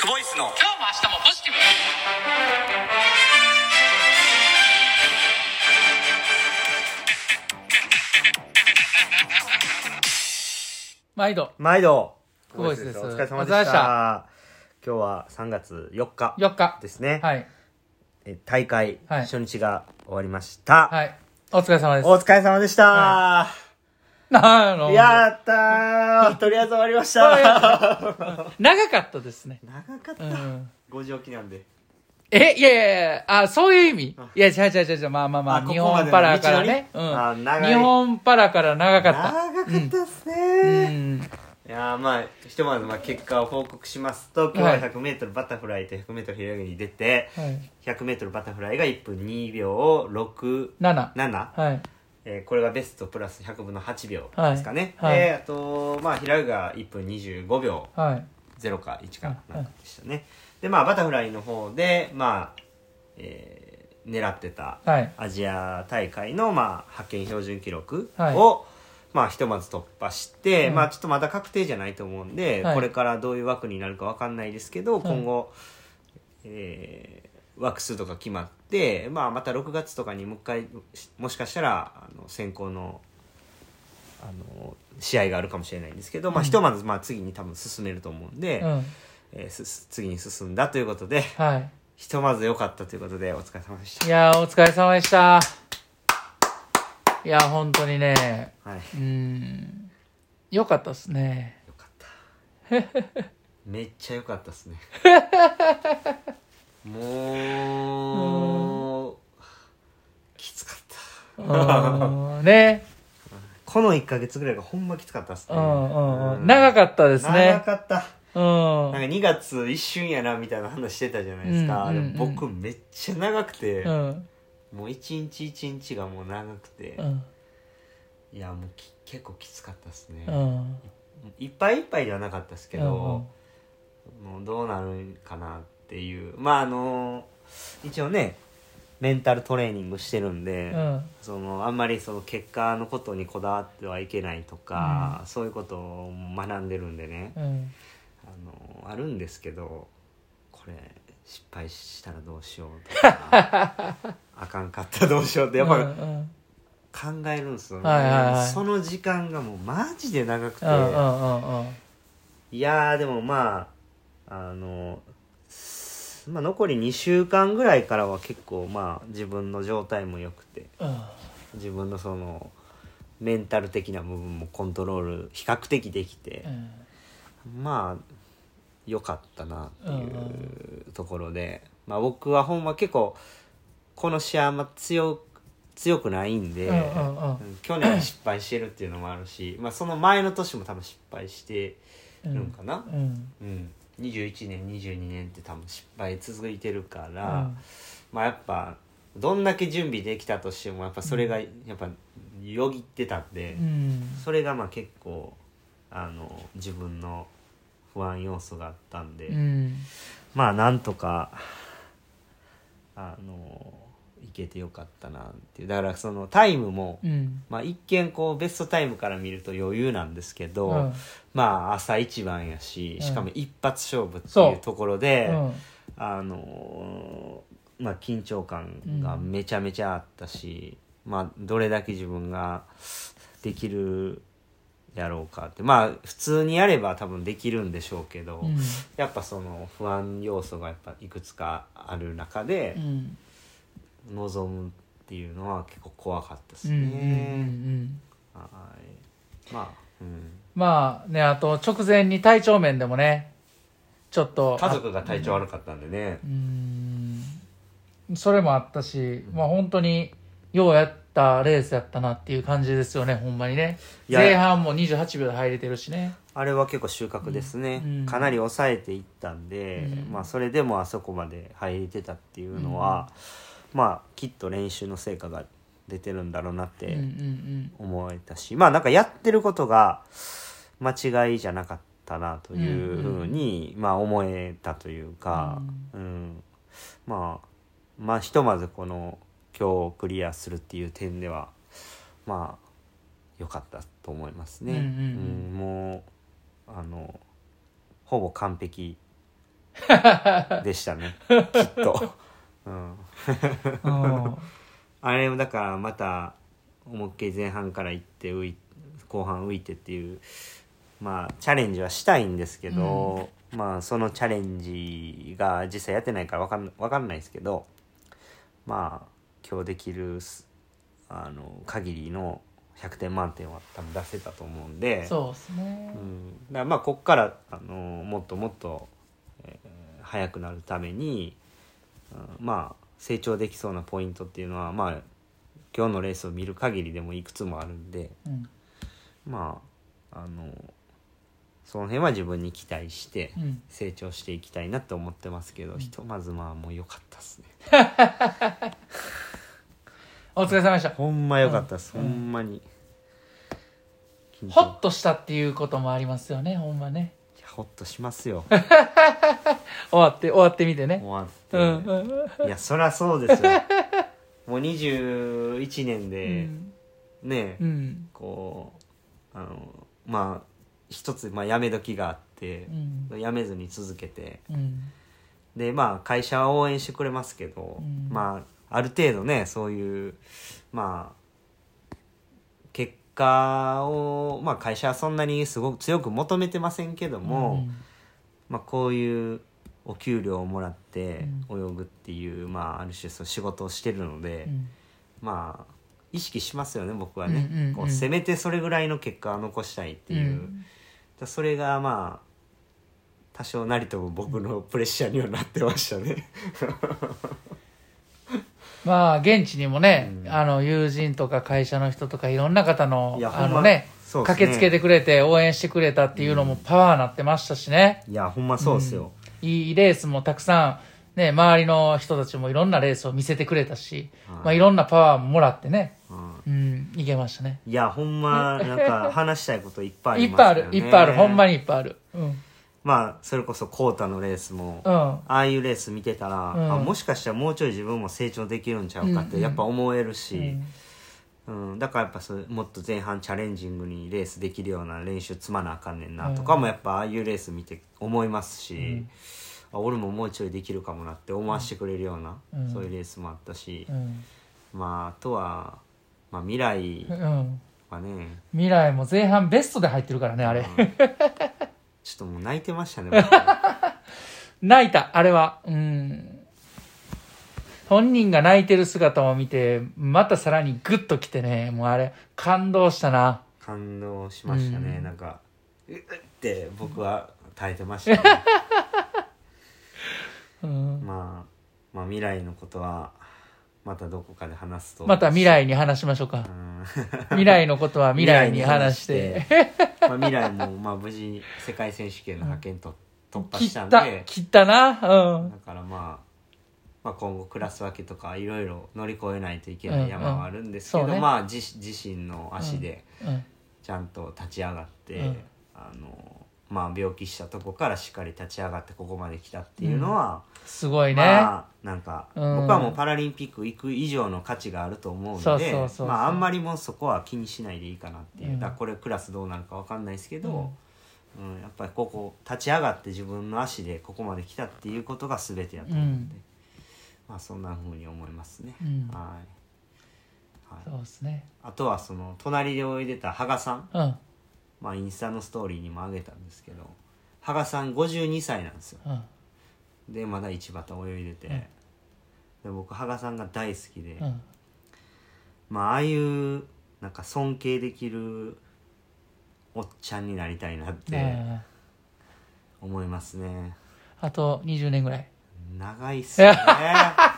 クボイスの。今日も明日もポジティブ。毎度。毎度。クボイスです。お疲れ様でした。お疲れ様でした。今日は3月4日4日。ですね、はい。え大会はい。初日が終わりました、はい。お疲れ様です。お疲れ様でした、なのやったー。とりあえず終わりました。長かったですね。長かった、うん。5時起きなんで。えいやいやいやあそういう意味。いや違う違う違うまあまあまあ日本パラからね。道のりあ長い。日本パラから長かった。長かったですうね、ん。いやーまあひとまずまあ結果を報告しますと今日は 100m バタフライと 100m 平泳ぎに出て、はい。100m バタフライが1分2秒67、7はいえーこれがベストプラス100分の8秒ですかね、はい。はい。であとまあ平が1分25秒。はい。0か1かはいなんかでしたね、でまあバタフライの方でまあ、えー狙ってたはい。アジア大会の、まあ、派遣標準記録を、はい。まあ、ひとまず突破して、うん。まあ、ちょっとまだ確定じゃないと思うんで、はい。これからどういう枠になるかわかんないですけど、い。今後、えー枠数とか決まって、まあ、また6月とかにもう一回もしかしたらあの選考のあの試合があるかもしれないんですけど、まあ、ひとまずまあ次に多分進めると思うんで、うん。えーす次に進んだということではい。ひとまず良かったということでお疲れ様でした。いやーお疲れ様でした。いや本当にねはい。うん。よかったっすね。よかった。めっちゃ良かったっすね もうきつかった。うんね。この1か月ぐらいがほんまきつかったっすね。うんうんうん。長かったです長ねかった。うん。なんか2月一瞬やなみたいな話してたじゃないですか、うんうんうん。でも僕めっちゃ長くて、うん。もう一日一日がもう長くて、うん。いやもうき結構きつかったっすね、うん。いっぱいいっぱいではなかったですけど、うんもうどうなるかな。っていう。まああの一応ねメンタルトレーニングしてるんで、うん。そのあんまりその結果のことにこだわってはいけないとか、そういうことを学んでるんでね、うん。あのあるんですけどこれ失敗したらどうしようとか あかんかったらどうしようってやっぱうんうん考えるんですよね、はいはいはい。その時間がもうマジで長くて。うんうんうんうん。いやーでもまああの、すまあ、残り2週間ぐらいからは結構まあ自分の状態も良くてうん。自分のそのメンタル的な部分もコントロール比較的できてう、ん。まあ良かったなっていうんうところで、まあ、僕はほんま結構この試合あんま強強くないんで、うんうんうん去年失敗してるっていうのもあるし、まあ、その前の年も多分失敗してるんかな、うん。うん、21年22年って多分失敗続いてるから、うん。まあやっぱどんだけ準備できたとしてもやっぱそれがやっぱよぎってたんで、うん。それがまあ結構あの自分の不安要素があったんで、うん。まあなんとかあのいけてよかったなっていう。だからそのタイムも、うん。まあ、一見こうベストタイムから見ると余裕なんですけど、うん。まあ朝一番やしうん。しかも一発勝負っていうところで、うん。あのーまあ緊張感がめちゃめちゃあったし、まあどれだけ自分ができるやろうかって。まあ普通にやれば多分できるんでしょうけど、うん。やっぱその不安要素がやっぱいくつかある中でうん臨むっていうのは結構怖かったですうんうんうんうね。まあ、うん。まあねあと直前に体調面でもねちょっと家族が体調悪かったんでね。う、ん。それもあったし、まあ本当にようやったレースやったなっていう感じですよねほんまにね。前半も28秒で入れてるしね。あれは結構収穫ですね、うん。かなり抑えていったんで、うん。まあ、それでもあそこまで入れてたっていうのは、まあきっと練習の成果が出てるんだろうなっうんうんうてん。思えたし、まあなんかやってることが間違いじゃなかったなというふうに、まあ思えたというか、うん。まあまあひとまずこの今日クリアするっていう点ではまあ良かったと思いますね。うんうんうん。うんもうあのほぼ完璧でしたね。きっと、うん、うん。あれもだからまた思いっきり前半から行って浮い後半浮いてっていうまあチャレンジはしたいんですけど、まあそのチャレンジが実際やってないから分かんわかんないですけどまあ今日できるすあの限りの100点満点は多分出せたと思うんでそうですね。うん、だまあこっからあのもっともっと、えー速くなるために、うん。まあ成長できそうなポイントっていうのはまあ今日のレースを見る限りでもいくつもあるんでうん。まああのその辺は自分に期待してうん。成長していきたいなって思ってますけど、ひとまずまあもう良かったっすね。お疲れ様でした。ほんま良かったっす、うん。ほんまに。緊張。ホッとしたっていうこともありますよねほんまねほっとしますよ。終わって終わってみてね。終わって、うん。うんいやそりゃそうですよ。もう21年うでん。ね、うん。こうあのまあ一つ、まあ、辞め時があってう、ん。辞めずに続けて。うん。でまあ会社は応援してくれますけど、うん。まあある程度ねそういうまあ結果を、まあ、会社はそんなにすごく強く求めてませんけども、まあ、こういうお給料をもらって泳ぐっていう、まあ、ある種そう仕事をしてるので、うん。まあ意識しますよね僕はね、うんうんうん。こうせめてそれぐらいの結果を残したいっていう、うん。だそれがまあ多少なりとも僕のプレッシャーにはなってましたねまあ現地にもね、うん。あの友人とか会社の人とかいろんな方のまあのねね。駆けつけてくれて応援してくれたっていうのもパワーなってましたしね、いやほんまそうですよ、いいレースもたくさんね周りの人たちもいろんなレースを見せてくれたし、はい。まあ、いろんなパワーももらってねうんうんいけましたね。いやほんまなんか話したいこといっぱいあ いっぱいあるいっぱいあるほんまにいっぱいある。うんまあそれこそコータのレースも、うん。ああいうレース見てたら、うん。あもしかしたらもうちょい自分も成長できるんちゃうかっうんうんてやっぱ思えるうし、ん。うん。だからやっぱそれもっと前半チャレンジングにレースできるような練習積まなあかんねんなとかもやっぱああいうレース見て思いますし、あ俺ももうちょいできるかもなって思わせてくれるような、うん。そういうレースもあったし、うん。まああとは、まあ、未来うん。はね、未来も前半ベストで入ってるからねあれ、うんちょっともう泣いてましたね僕。泣いたあれは。うん。本人が泣いてる姿を見てまたさらにグッときてね。もうあれ感動したな。感動しましたね、うん。なんかうっって僕は耐えてましたね。うん。まあ、まあ未来のことはまたどこかで話すと。また未来に話しましょうか。うん。未来のことは未来に話して。まあ、未来もまあ無事世界選手権の派遣と突破切したんで、った切ったな。うん。だからまあ、まあ今後クラス分けとかいろいろ乗り越えないといけない山はあるんですけど、うんうんそうね。まあ自自身の足でうん。ちゃんと立ち上がって、うん。あのまあ病気したとこからしっかり立ち上がってここまで来たっていうのは、すごいね、まあなんか、うん。僕はもうパラリンピック行く以上の価値があると思うんでまああんまりもうそこは気にしないでいいかなっていう、うん。だこれクラスどうなるかわかんないですけど、うん。やっぱりここ立ち上がって自分の足でここまで来たっていうことが全てやと思うんで、うん。まあそんな風に思いますね、うん。はい、はい、そうですね。あとはその隣で泳いでた羽賀さん、うんまあ、インスタのストーリーにも上げたんですけど羽賀さん52歳なんですよ。うん。でまだ一番泳いでて、うん。で僕羽賀さんが大好きで、うん。まあああいうなんか尊敬できるおっちゃんになりたいなってあ思いますね。ーあと20年ぐらい。長いっすよね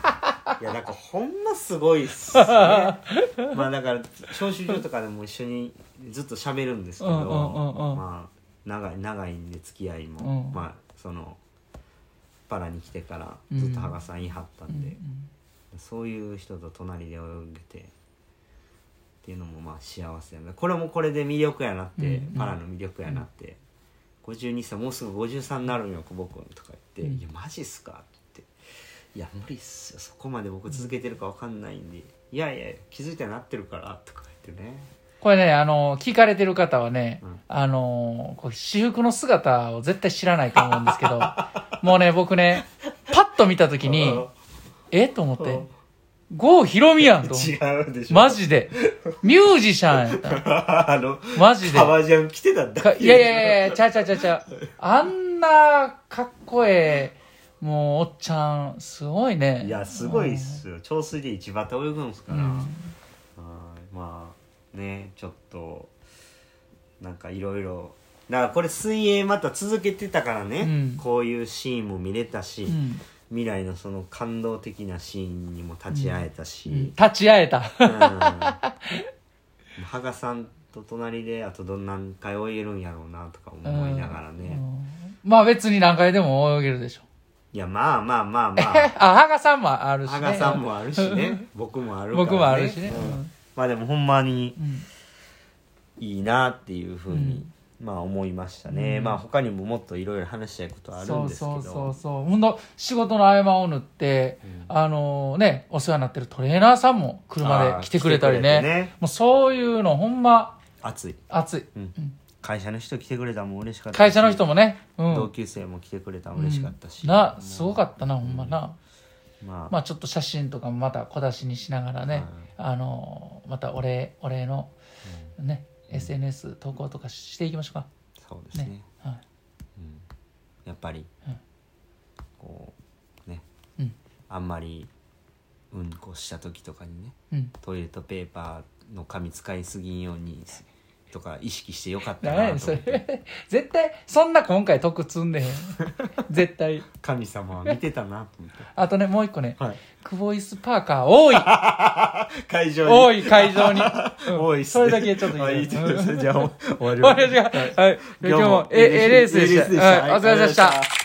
いやだからほんますごいっすね。まあだから招集所とかでも一緒にずっと喋るんですけど、うんうんうんうん。まあ長い長いんで付き合いも、うん。まあそのパラに来てからずっと羽賀さんいはったんで、そういう人と隣で泳げてっていうのもまあ幸せやな。これもこれで魅力やなって、うんうん。パラの魅力やなって、52歳もうすぐ53になるんよ僕とか言って「うん。いやマジっすか?」って「いや無理っすよそこまで僕続けてるか分かんないんで、いやいや気づいたらなってるから」とか言ってねこれね、あの、聞かれてる方はね、うんあの、こう私服の姿を絶対知らないと思うんですけど、もうね、僕ね、パッと見たときに、えと思って、郷ひろみやんと思って。違うでしょマジで。ミュージシャンやった。あのマジで。革ジャン着てたんだかいやいやいや、ちゃうちゃうちゃうちゃう。あんなかっこええ、もうおっちゃん、すごいね。いやすごいっすよ。長水で一番泳ぐんすから、うん。はい。まあねちょっとなんかいろいろだからこれ水泳また続けてたからね、うん。こういうシーンも見れたし、うん。未来のその感動的なシーンにも立ち会えたうん。し、立ち会えた。うん、羽賀さんと隣であとどん何回泳げるんやろうなとか思いながらね、うん。まあ別に何回でも泳げるでしょ。いやまあまあまあま あ、羽賀さんもあるしあね。羽賀さんもあるしね。僕もあるから、ね、僕もあるしね。うん。まあでもほんまにうん。いいなっていうふうに、まあ思いましたね、うん。まあ他にももっといろいろ話したいことはあるそうんですけど。そうそうそう。ほんと、仕事の合間を縫って、うん。あのね、お世話になってるトレーナーさんも車で来てくれたりね。てね。もうそういうのほんま熱い、熱い。うん。うん会社の人来てくれたのも嬉しかったし会社の人もね、うん。同級生も来てくれたのも嬉しかったし、うんな、すごかったな、ほんまな。まあ、まあちょっと写真とかもまた小出しにしながらね、あの、またお礼、お礼のね、SNS 投稿とかしていきましょうか。そうですねね。はい。うん、やっぱり、うんこうね、うんあんまりうんこした時とかにねうん。トイレットペーパーの紙使いすぎんようにとか意識してよかった何やねなんとそ思ってれ。絶対、そんな今回得積んでへん。絶対。神様は見てたなと思ってあとね、もう一個ね、はいクボイスパーカー多い 会場に多い会場に。うん多いっすそれだけちょっとあいいいいと思いますじゃあ終わり終わりましょうかはい。今日も、え、えレースでした。はい。お疲れ様でした。